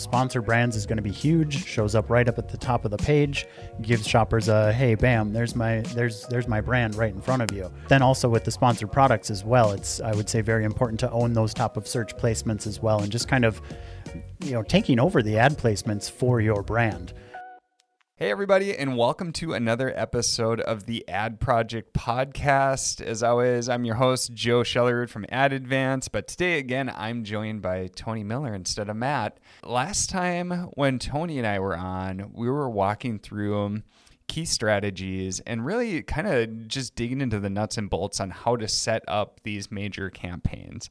Sponsor brands is going to be huge, shows up right up at the top of the page, gives shoppers a hey bam, there's my there's there's my brand right in front of you. Then also with the sponsored products as well, it's I would say very important to own those top of search placements as well and just kind of you know taking over the ad placements for your brand. Hey, everybody, and welcome to another episode of the Ad Project Podcast. As always, I'm your host, Joe Schellerud from Ad Advance, but today, again, I'm joined by Tony Miller instead of Matt. Last time when Tony and I were on, we were walking through key strategies and really kind of just digging into the nuts and bolts on how to set up these major campaigns.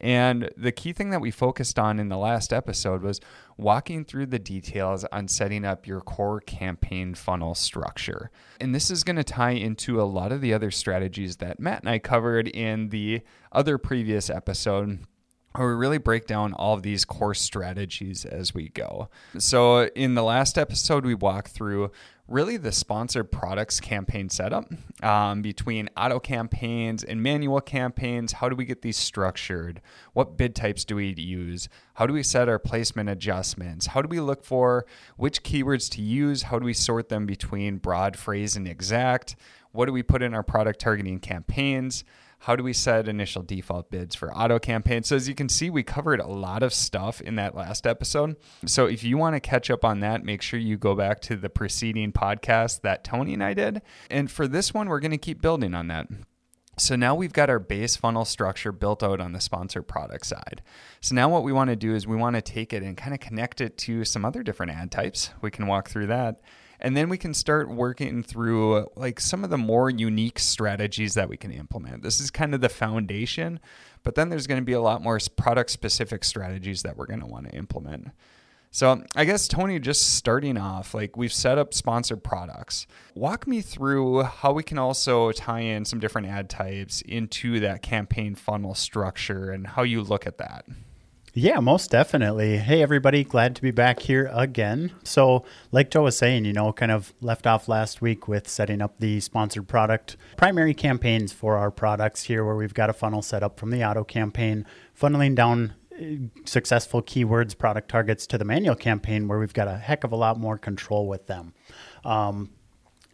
And the key thing that we focused on in the last episode was walking through the details on setting up your core campaign funnel structure. And this is going to tie into a lot of the other strategies that Matt and I covered in the other previous episode where we really break down all of these core strategies as we go. So, in the last episode, we walked through really the sponsored products campaign setup um, between auto campaigns and manual campaigns. How do we get these structured? What bid types do we use? How do we set our placement adjustments? How do we look for which keywords to use? How do we sort them between broad, phrase, and exact? What do we put in our product targeting campaigns? How do we set initial default bids for auto campaigns? So as you can see, we covered a lot of stuff in that last episode. So if you want to catch up on that, make sure you go back to the preceding podcast that Tony and I did. And for this one, we're going to keep building on that. So now we've got our base funnel structure built out on the sponsored product side. So now what we want to do is we want to take it and kind of connect it to some other different ad types. We can walk through that and then we can start working through like some of the more unique strategies that we can implement. This is kind of the foundation, but then there's going to be a lot more product specific strategies that we're going to want to implement. So, I guess Tony, just starting off, like we've set up sponsored products. Walk me through how we can also tie in some different ad types into that campaign funnel structure and how you look at that. Yeah, most definitely. Hey, everybody, glad to be back here again. So, like Joe was saying, you know, kind of left off last week with setting up the sponsored product primary campaigns for our products here, where we've got a funnel set up from the auto campaign, funneling down uh, successful keywords, product targets to the manual campaign, where we've got a heck of a lot more control with them. Um,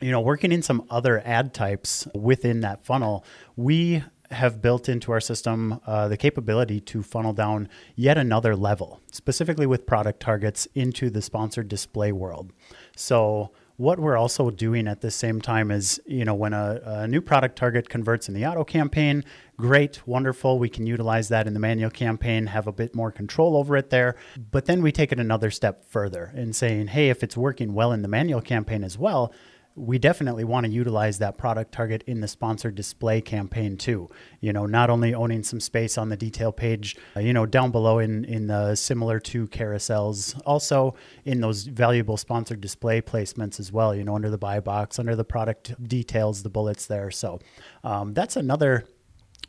you know, working in some other ad types within that funnel, we have built into our system uh, the capability to funnel down yet another level, specifically with product targets into the sponsored display world. So, what we're also doing at the same time is, you know, when a, a, new product target converts in the auto campaign, great, wonderful. We can utilize that in the manual campaign, have a bit more control over it there. But then we take it another step further in saying, hey, if it's working well in the manual campaign as well, we definitely want to utilize that product target in the sponsored display campaign too. You know, not only owning some space on the detail page, uh, you know, down below in in the similar to carousels, also in those valuable sponsored display placements as well. You know, under the buy box, under the product details, the bullets there. So um, that's another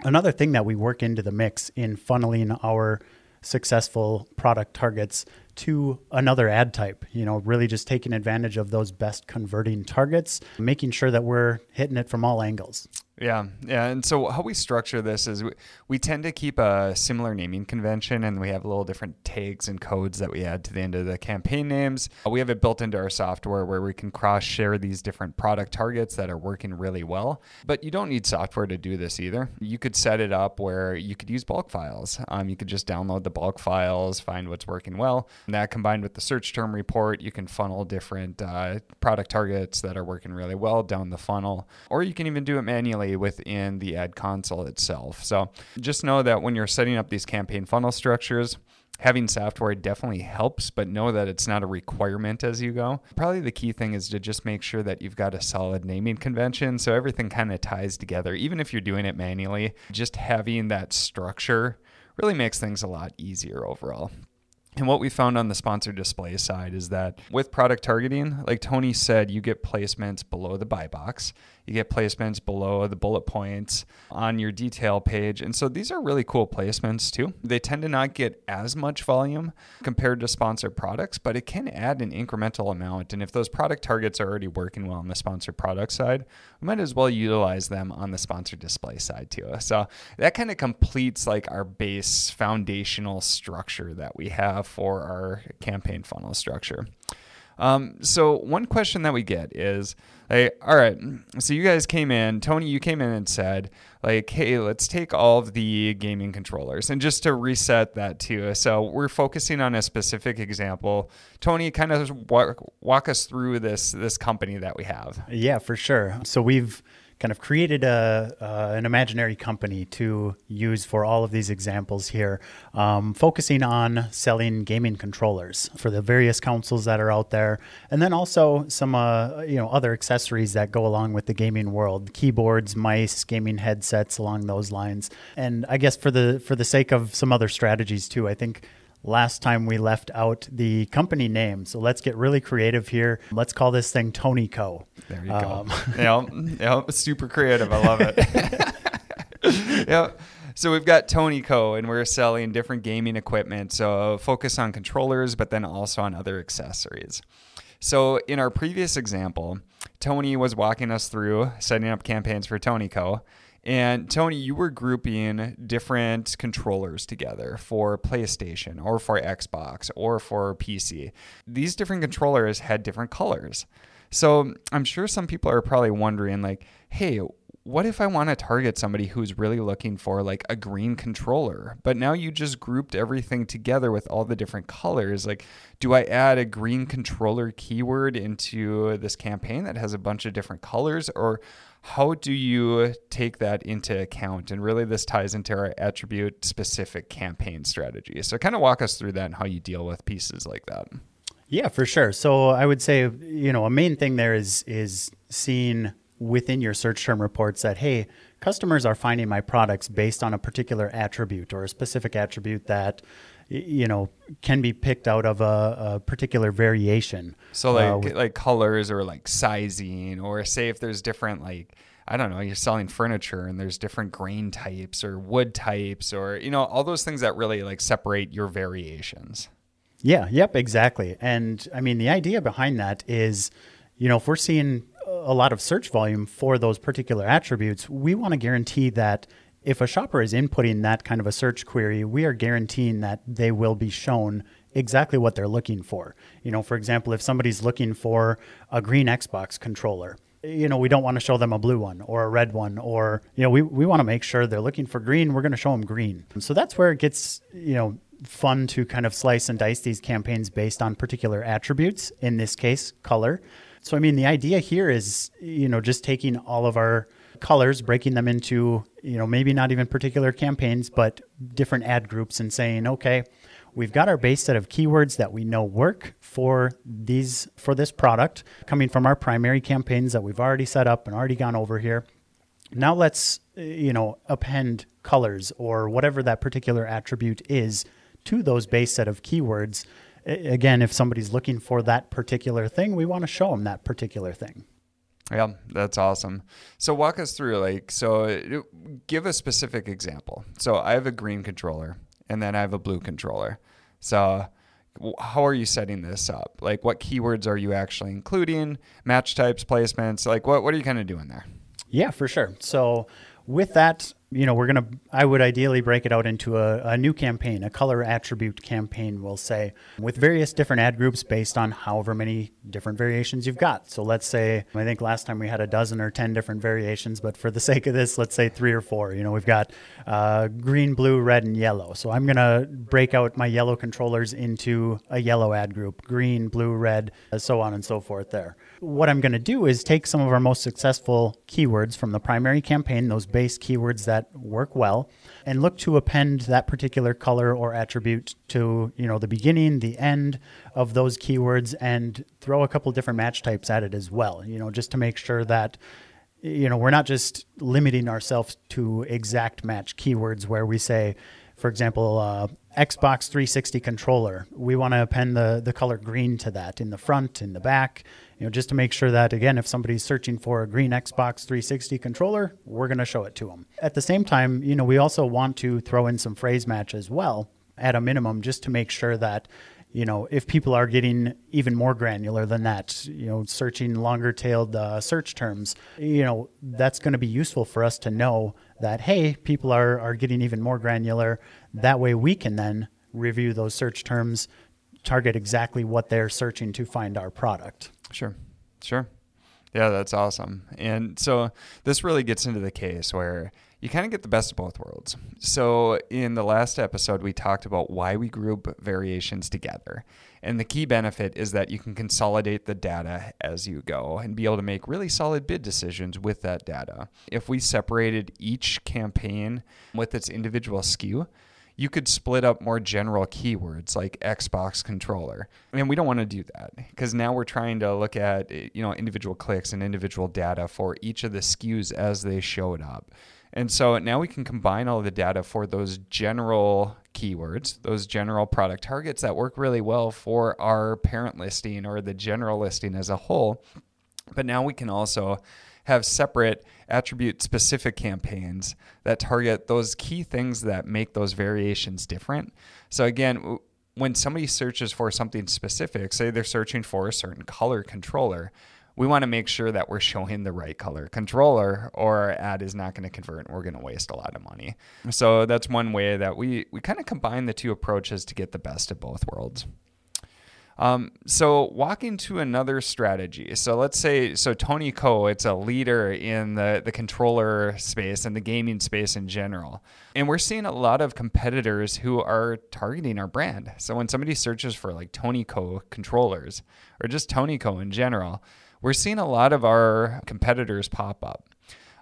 another thing that we work into the mix in funneling our successful product targets to another ad type. You know, really just taking advantage of those best converting targets, making sure that we're hitting it from all angles. Yeah, yeah. And so how we structure this is we, we tend to keep a similar naming convention and we have little different tags and codes that we add to the end of the campaign names. We have it built into our software where we can cross share these different product targets that are working really well. But you don't need software to do this either. You could set it up where you could use bulk files. Um, you could just download the bulk files, find what's working well. And that combined with the search term report, you can funnel different uh, product targets that are working really well down the funnel. Or you can even do it manually within the ad console itself. So just know that when you're setting up these campaign funnel structures, having software definitely helps, but know that it's not a requirement as you go. Probably the key thing is to just make sure that you've got a solid naming convention so everything kind of ties together. Even if you're doing it manually, just having that structure really makes things a lot easier overall. And what we found on the sponsored display side is that with product targeting, like Tony said, you get placements below the buy box. You get placements below the bullet points on your detail page. And so these are really cool placements too. They tend to not get as much volume compared to sponsored products, but it can add an incremental amount. And if those product targets are already working well on the sponsored product side, we might as well utilize them on the sponsored display side too. So that kind of completes like our base foundational structure that we have for our campaign funnel structure. Um, so one question that we get is, hey, all right, so you guys came in, Tony, you came in and said, like, hey, let's take all of the gaming controllers and just to reset that too. So we're focusing on a specific example. Tony, kind of walk, walk us through this this company that we have. Yeah, for sure. So we've kind of created a uh, an imaginary company to use for all of these examples here, um, focusing on selling gaming controllers for the various consoles that are out there, and then also some uh, you know other accessories that go along with the gaming world, keyboards, mice, gaming headsets along those lines. And I guess for the for the sake of some other strategies too, I think last time we left out the company name. So let's get really creative here. Let's call this thing Tony Co. There you um, go. yeah, yeah, super creative. I love it. yeah. So we've got Tony Co. and we're selling different gaming equipment. So focus on controllers, but then also on other accessories. So in our previous example, Tony was walking us through setting up campaigns for Tony Co. And Tony, you were grouping different controllers together for PlayStation or for Xbox or for PC. These different controllers had different colors. So I'm sure some people are probably wondering, like, hey, what if I want to target somebody who's really looking for like a green controller? But now you just grouped everything together with all the different colors. Like, do I add a green controller keyword into this campaign that has a bunch of different colors? Or how do you take that into account? And really, this ties into our attribute specific campaign strategy. So, kind of walk us through that and how you deal with pieces like that. Yeah, for sure. So, I would say, you know, a main thing there is is seeing within your search term reports that hey, customers are finding my products based on a particular attribute or a specific attribute that you know can be picked out of a, a particular variation. So like uh, with, like colors or like sizing or say if there's different like I don't know, you're selling furniture and there's different grain types or wood types or you know all those things that really like separate your variations. Yeah, yep, exactly. And I mean the idea behind that is you know if we're seeing a lot of search volume for those particular attributes, we want to guarantee that if a shopper is inputting that kind of a search query, we are guaranteeing that they will be shown exactly what they're looking for. You know, for example, if somebody's looking for a green Xbox controller, you know, we don't want to show them a blue one or a red one, or, you know, we, we want to make sure they're looking for green. We're going to show them green. So that's where it gets, you know, fun to kind of slice and dice these campaigns based on particular attributes, in this case, color. So, I mean, the idea here is, you know, just taking all of our colors, breaking them into, you know, maybe not even particular campaigns, but different ad groups and saying, okay, we've got our base set of keywords that we know work for these for this product coming from our primary campaigns that we've already set up and already gone over here. Now let's, you know, append colors or whatever that particular attribute is to those base set of keywords. Again, if somebody's looking for that particular thing, we want to show them that particular thing. Yeah, that's awesome. So walk us through like so uh, give a specific example. So I have a green controller and then I have a blue controller. So how are you setting this up? Like what keywords are you actually including? Match types, placements, like what what are you kind of doing there? Yeah, for sure. So with that you know, we're going to, I would ideally break it out into a, a, new campaign, a color attribute campaign, we'll say, with various different ad groups based on however many different variations you've got. So let's say, I think last time we had a dozen or 10 different variations, but for the sake of this, let's say three or four. You know, we've got uh, green, blue, red, and yellow. So I'm going to break out my yellow controllers into a yellow ad group, green, blue, red, so on and so forth there what I'm going to do is take some of our most successful keywords from the primary campaign, those base keywords that work well, and look to append that particular color or attribute to, you know, the beginning, the end of those keywords and throw a couple different match types at it as well, you know, just to make sure that you know, we're not just limiting ourselves to exact match keywords where we say for example, uh, Xbox 360 controller. We want to append the, the color green to that in the front, in the back, you know, just to make sure that, again, if somebody's searching for a green Xbox 360 controller, we're going to show it to them. At the same time, you know, we also want to throw in some phrase match as well at a minimum just to make sure that you know, if people are getting even more granular than that, you know, searching longer tailed uh, search terms, you know, that's going to be useful for us to know that, hey, people are, are getting even more granular. That way we can then review those search terms, target exactly what they're searching to find our product. Sure, sure. Yeah, that's awesome. And so this really gets into the case where you kind of get the best of both worlds. So, in the last episode, we talked about why we group variations together. And the key benefit is that you can consolidate the data as you go and be able to make really solid bid decisions with that data. If we separated each campaign with its individual SKU, you could split up more general keywords like Xbox controller. And we don't want to do that because now we're trying to look at you know individual clicks and individual data for each of the SKUs as they showed up. And so now we can combine all the data for those general keywords, those general product targets that work really well for our parent listing or the general listing as a whole. But now we can also have separate attribute specific campaigns that target those key things that make those variations different. So again, when somebody searches for something specific, say they're searching for a certain color controller, we want to make sure that we're showing the right color controller or our ad is not going to convert and we're going to waste a lot of money. So that's one way that we, we kind of combine the two approaches to get the best of both worlds. Um, so walking to another strategy. So let's say so Tony Co. It's a leader in the the controller space and the gaming space in general, and we're seeing a lot of competitors who are targeting our brand. So when somebody searches for like Tony Co. controllers or just Tony Co. in general, we're seeing a lot of our competitors pop up.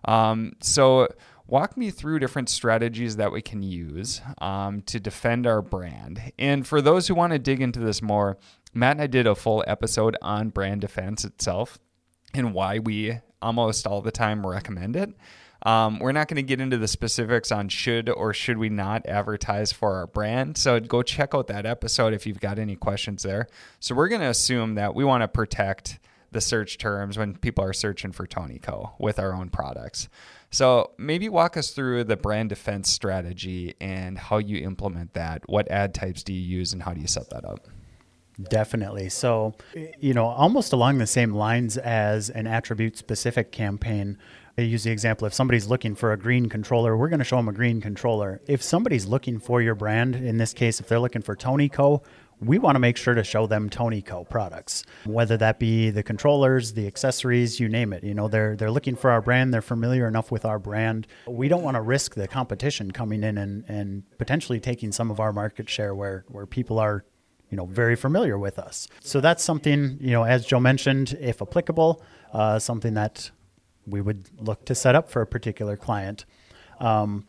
Um, so, walk me through different strategies that we can use um, to defend our brand. And for those who want to dig into this more, Matt and I did a full episode on brand defense itself and why we almost all the time recommend it. Um, we're not going to get into the specifics on should or should we not advertise for our brand. So go check out that episode if you've got any questions there. So we're going to assume that we want to protect the search terms when people are searching for Tony Co. with our own products. So maybe walk us through the brand defense strategy and how you implement that. What ad types do you use and how do you set that up? Definitely. So, you know, almost along the same lines as an attribute specific campaign. I use the example if somebody's looking for a green controller, we're going to show them a green controller. If somebody's looking for your brand, in this case, if they're looking for Tony Co., we want to make sure to show them Tony Co products, whether that be the controllers, the accessories, you name it. You know, they're they're looking for our brand, they're familiar enough with our brand. We don't want to risk the competition coming in and, and potentially taking some of our market share where where people are you know very familiar with us. So that's something you know, as Joe mentioned, if applicable, uh, something that we would look to set up for a particular client. Um,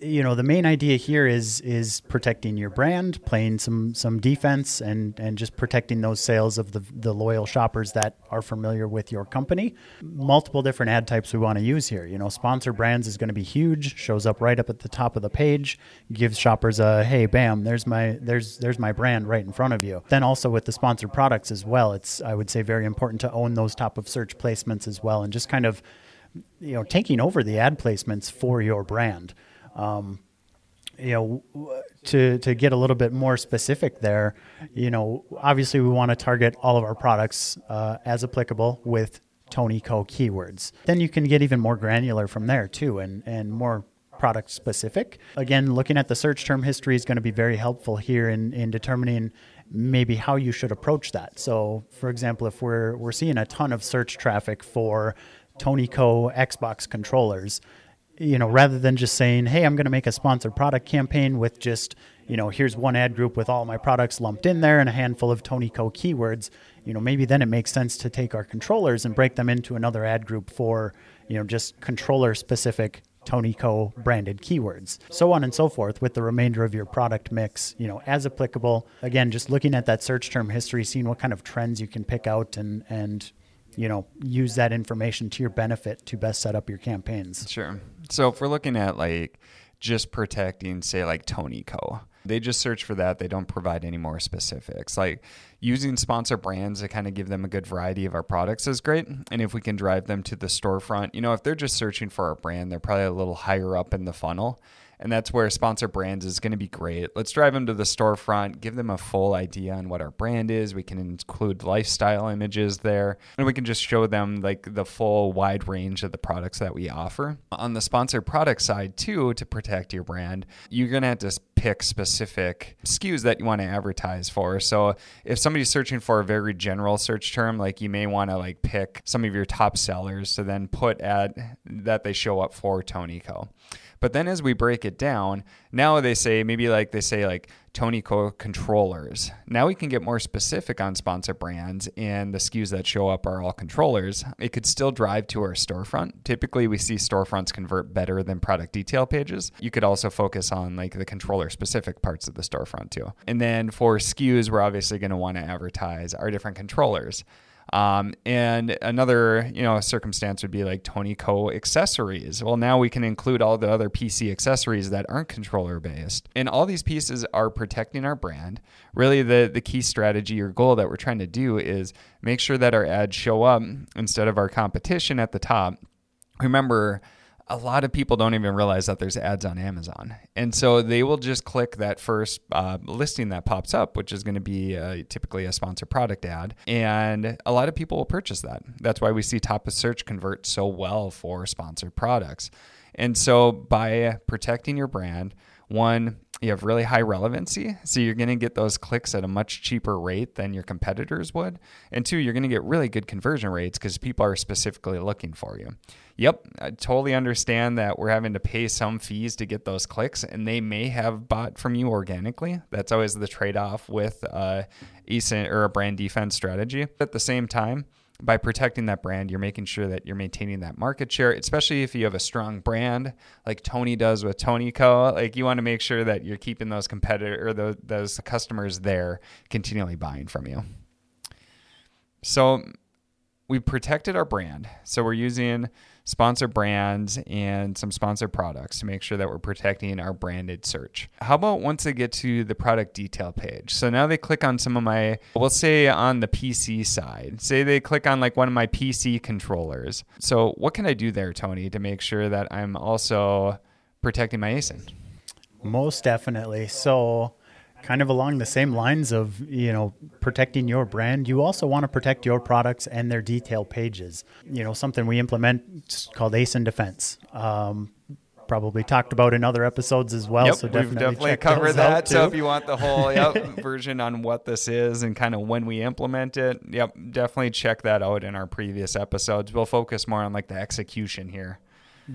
you know the main idea here is is protecting your brand playing some some defense and and just protecting those sales of the the loyal shoppers that are familiar with your company. Multiple different ad types we want to use here. You know sponsor brands is going to be huge shows up right up at the top of the page gives shoppers a hey bam there's my there's there's my brand right in front of you. Then also with the sponsored products as well it's i would say very important to own those top of search placements as well and just kind of you know taking over the ad placements for your brand um, you know, to to get a little bit more specific there, you know, obviously we want to target all of our products uh, as applicable with Tony Co keywords. Then you can get even more granular from there too, and and more product specific. Again, looking at the search term history is going to be very helpful here in in determining maybe how you should approach that. So, for example, if we're we're seeing a ton of search traffic for Tony Co Xbox controllers you know, rather than just saying, "Hey, I'm going to make a sponsored product campaign with just, you know, here's one ad group with all my products lumped in there and a handful of Tony Co keywords," you know, maybe then it makes sense to take our controllers and break them into another ad group for, you know, just controller specific Tony Co branded keywords. So on and so forth with the remainder of your product mix, you know, as applicable. Again, just looking at that search term history, seeing what kind of trends you can pick out and and you know use that information to your benefit to best set up your campaigns sure so if we're looking at like just protecting, say, like Tony Co. They just search for that. They don't provide any more specifics. Like using sponsor brands to kind of give them a good variety of our products is great. And if we can drive them to the storefront, you know, if they're just searching for our brand, they're probably a little higher up in the funnel and that's where sponsor brands is going to be great. Let's drive them to the storefront, give them a full idea on what our brand is. We can include lifestyle images there, and we can just show them like the full wide range of the products that we offer. On the sponsor product side, too, to protect your brand, you're going to have to pick specific SKUs that you want to advertise for. So if somebody's searching for a very general search term, like you may want to like pick some of your top sellers to then put ad that they show up for Tony Co. But then as we break it down, now they say maybe like they say like Tony Co controllers. Now we can get more specific on sponsor brands and the SKUs that show up are all controllers. It could still drive to our storefront. Typically we see storefronts convert better than product detail pages. You could also focus on like the controller specific parts of the storefront too. And then for SKUs, we're obviously going to want to advertise our different controllers. Um, and another, you know, circumstance would be like Tony Co accessories. Well, now we can include all the other PC accessories that aren't controller based. And all these pieces are protecting our brand. Really, the, the key strategy or goal that we're trying to do is make sure that our ads show up instead of our competition at the top. Remember, a lot of people don't even realize that there's ads on Amazon. And so they will just click that first uh, listing that pops up, which is going to be uh, typically a sponsor product ad. And a lot of people will purchase that. That's why we see top of search convert so well for sponsored products. And so by protecting your brand, one, you have really high relevancy. So you're going to get those clicks at a much cheaper rate than your competitors would. And two, you're going to get really good conversion rates because people are specifically looking for you. Yep, I totally understand that we're having to pay some fees to get those clicks, and they may have bought from you organically. That's always the trade off with uh, a or a brand defense strategy. At the same time, by protecting that brand, you're making sure that you're maintaining that market share, especially if you have a strong brand like Tony does with Tony Co. Like you want to make sure that you're keeping those competitor or those, those customers there continually buying from you. So we protected our brand. So we're using sponsor brands and some sponsor products to make sure that we're protecting our branded search. How about once they get to the product detail page? So now they click on some of my, we'll say on the PC side, say they click on like one of my PC controllers. So what can I do there, Tony, to make sure that I'm also protecting my ASIN? Most definitely. So kind of along the same lines of you know protecting your brand. You also want to protect your products and their detail pages. You know something we implement called ASIN defense. Um, probably talked about in other episodes as well yep, so definitely, we've definitely covered that. So if you want the whole yep, version on what this is and kind of when we implement it yep definitely check that out in our previous episodes. We'll focus more on like the execution here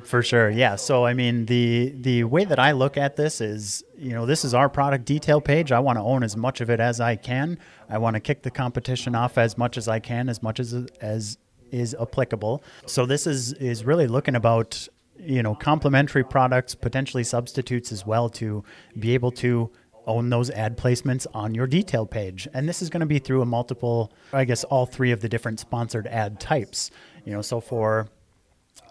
for sure. Yeah. So I mean the the way that I look at this is, you know, this is our product detail page. I want to own as much of it as I can. I want to kick the competition off as much as I can, as much as as is applicable. So this is is really looking about, you know, complementary products, potentially substitutes as well to be able to own those ad placements on your detail page. And this is going to be through a multiple, I guess all three of the different sponsored ad types. You know, so for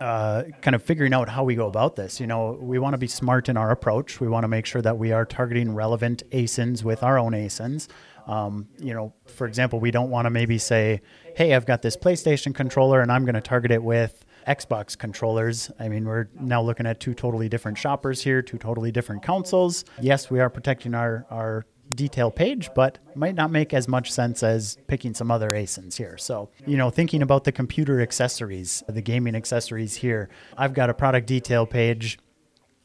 uh, kind of figuring out how we go about this. You know, we want to be smart in our approach. We want to make sure that we are targeting relevant ASINs with our own ASINs. Um, you know, for example, we don't want to maybe say, hey, I've got this PlayStation controller and I'm going to target it with Xbox controllers. I mean, we're now looking at two totally different shoppers here, two totally different consoles. Yes, we are protecting our, our detail page, but might not make as much sense as picking some other ASINs here. So, you know, thinking about the computer accessories, the gaming accessories here, I've got a product detail page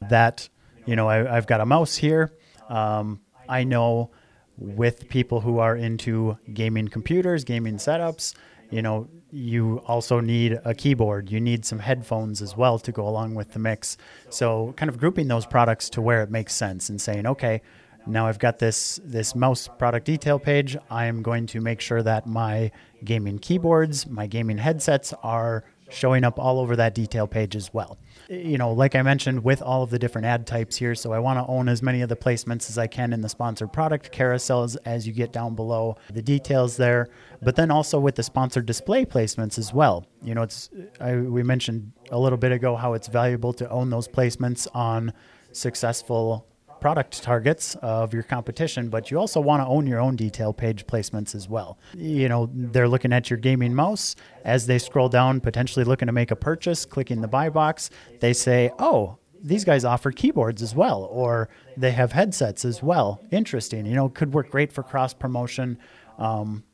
that, you know, I, have got a mouse here. Um, I know with people who are into gaming computers, gaming setups, you know, you also need a keyboard. You need some headphones as well to go along with the mix. So, kind of grouping those products to where it makes sense and saying, okay, now I've got this this mouse product detail page. I am going to make sure that my gaming keyboards, my gaming headsets are showing up all over that detail page as well. You know, like I mentioned, with all of the different ad types here, so I want to own as many of the placements as I can in the sponsored product carousels as you get down below the details there, but then also with the sponsored display placements as well. You know, it's I, we mentioned a little bit ago how it's valuable to own those placements on successful product targets of your competition, but you also want to own your own detail page placements as well. You know, they're looking at your gaming mouse as they scroll down, potentially looking to make a purchase, clicking the buy box. They say, oh, these guys offer keyboards as well, or they have headsets as well. Interesting. You know, could work great for cross promotion. Um,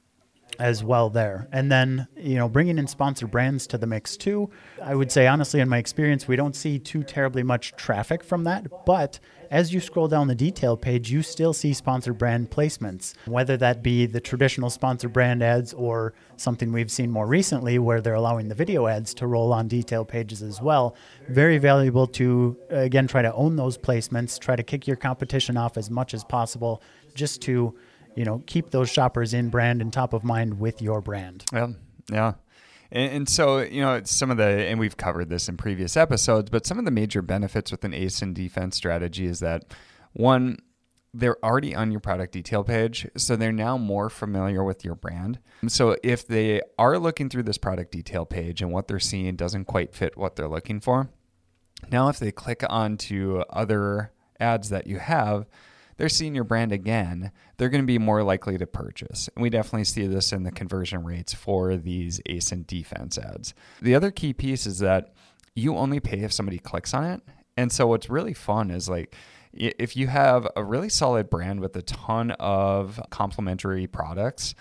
as well there. And then, you know, bringing in sponsor brands to the mix too. I would say honestly in my experience, we don't see too terribly much traffic from that, but as you scroll down the detail page, you still see sponsor brand placements, whether that be the traditional sponsor brand ads or something we've seen more recently where they're allowing the video ads to roll on detail pages as well. Very valuable to, again, try to own those placements, try to kick your competition off as much as possible just to, you know, keep those shoppers in brand and top of mind with your brand. Yeah. Yeah. And, and, so, you know, some of the, and we've covered this in previous episodes, but some of the major benefits with an ASIN defense strategy is that one, they're already on your product detail page, so they're now more familiar with your brand. So if they are looking through this product detail page and what they're seeing doesn't quite fit what they're looking for, now if they click onto other ads that you have, they're seeing your brand again, they're going to be more likely to purchase. And we definitely see this in the conversion rates for these ASIN defense ads. The other key piece is that you only pay if somebody clicks on it. And so what's really fun is like if you have a really solid brand with a ton of complementary products,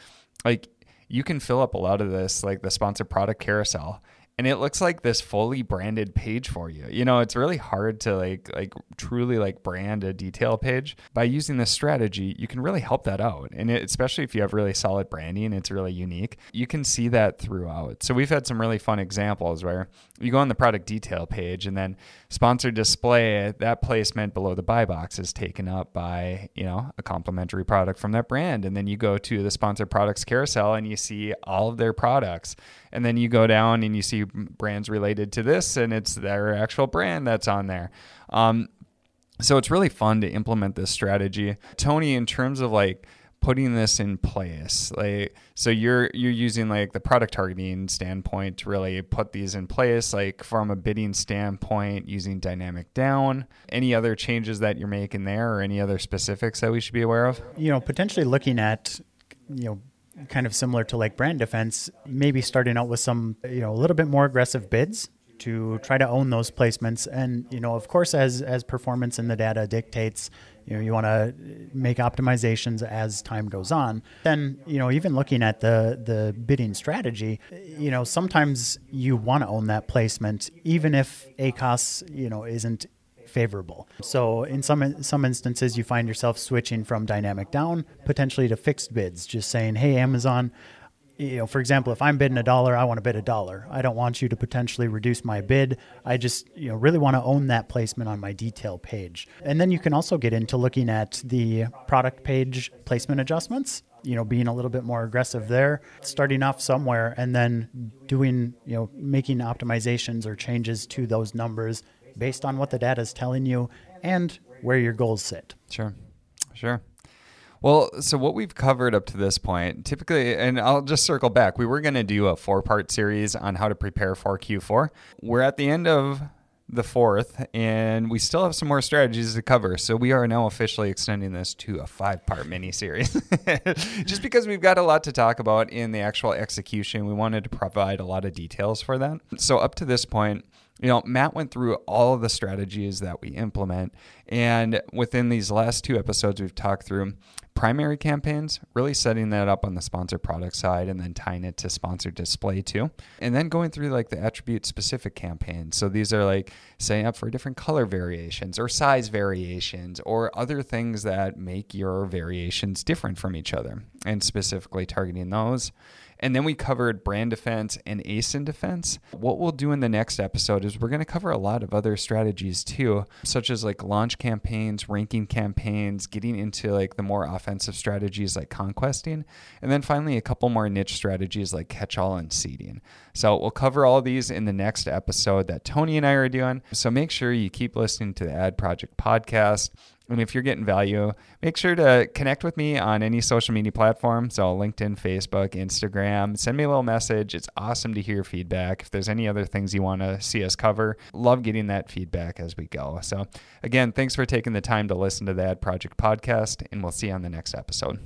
like you can fill up a lot of this, like the sponsored product carousel and it looks like this fully branded page for you. You know, it's really hard to like like truly like brand a detail page. By using this strategy, you can really help that out. And it, especially if you have really solid branding, and it's really unique. You can see that throughout. So we've had some really fun examples where you go on the product detail page and then sponsored display, that placement below the buy box is taken up by, you know, a complementary product from that brand. And then you go to the sponsored products carousel and you see all of their products and then you go down and you see brands related to this, and it's their actual brand that's on there. Um, so it's really fun to implement this strategy. Tony, in terms of like putting this in place like so you're you're using like the product targeting standpoint to really put these in place like from a bidding standpoint using dynamic down any other changes that you're making there or any other specifics that we should be aware of you know potentially looking at you know kind of similar to like brand defense, maybe starting out with some, you know, a little bit more aggressive bids to try to own those placements. And, you know, of course, as, as performance in the data dictates, you know, you want to make optimizations as time goes on. Then, you know, even looking at the, the bidding strategy, you know, sometimes you want to own that placement, even if ACOS, you know, isn't favorable. So in some some instances, you find yourself switching from dynamic down potentially to fixed bids, just saying, "Hey, Amazon." You know, for example, if I'm bidding a dollar, I want to bid a dollar. I don't want you to potentially reduce my bid. I just, you know, really want to own that placement on my detail page. And then you can also get into looking at the product page placement adjustments you know being a little bit more aggressive there starting off somewhere and then doing you know making optimizations or changes to those numbers based on what the data is telling you and where your goals sit. Sure, sure. Well, so what we've covered up to this point, typically, and I'll just circle back, we were going to do a four part series on how to prepare for Q4. We're at the end of the fourth, and we still have some more strategies to cover. So we are now officially extending this to a five part mini series. Just because we've got a lot to talk about in the actual execution, we wanted to provide a lot of details for that. So up to this point, you know, Matt went through all of the strategies that we implement. And within these last two episodes, we've talked through primary campaigns, really setting that up on the sponsored product side and then tying it to sponsored display too. And then going through like the attribute specific campaigns. So these are like setting up for different color variations or size variations or other things that make your variations different from each other and specifically targeting those. And then we covered brand defense and ASIN defense. What we'll do in the next episode is we're going to cover a lot of other strategies too, such as like launch campaigns, ranking campaigns, getting into like the more offensive strategies like conquesting, and then finally a couple more niche strategies like catch all and seeding. So we'll cover all these in the next episode that Tony and I are doing. So make sure you keep listening to the Ad Project podcast. And if you're getting value, make sure to connect with me on any social media platform. So, LinkedIn, Facebook, Instagram. Send me a little message. It's awesome to hear feedback. If there's any other things you want to see us cover, love getting that feedback as we go. So, again, thanks for taking the time to listen to the Ad Project podcast, and we'll see you on the next episode.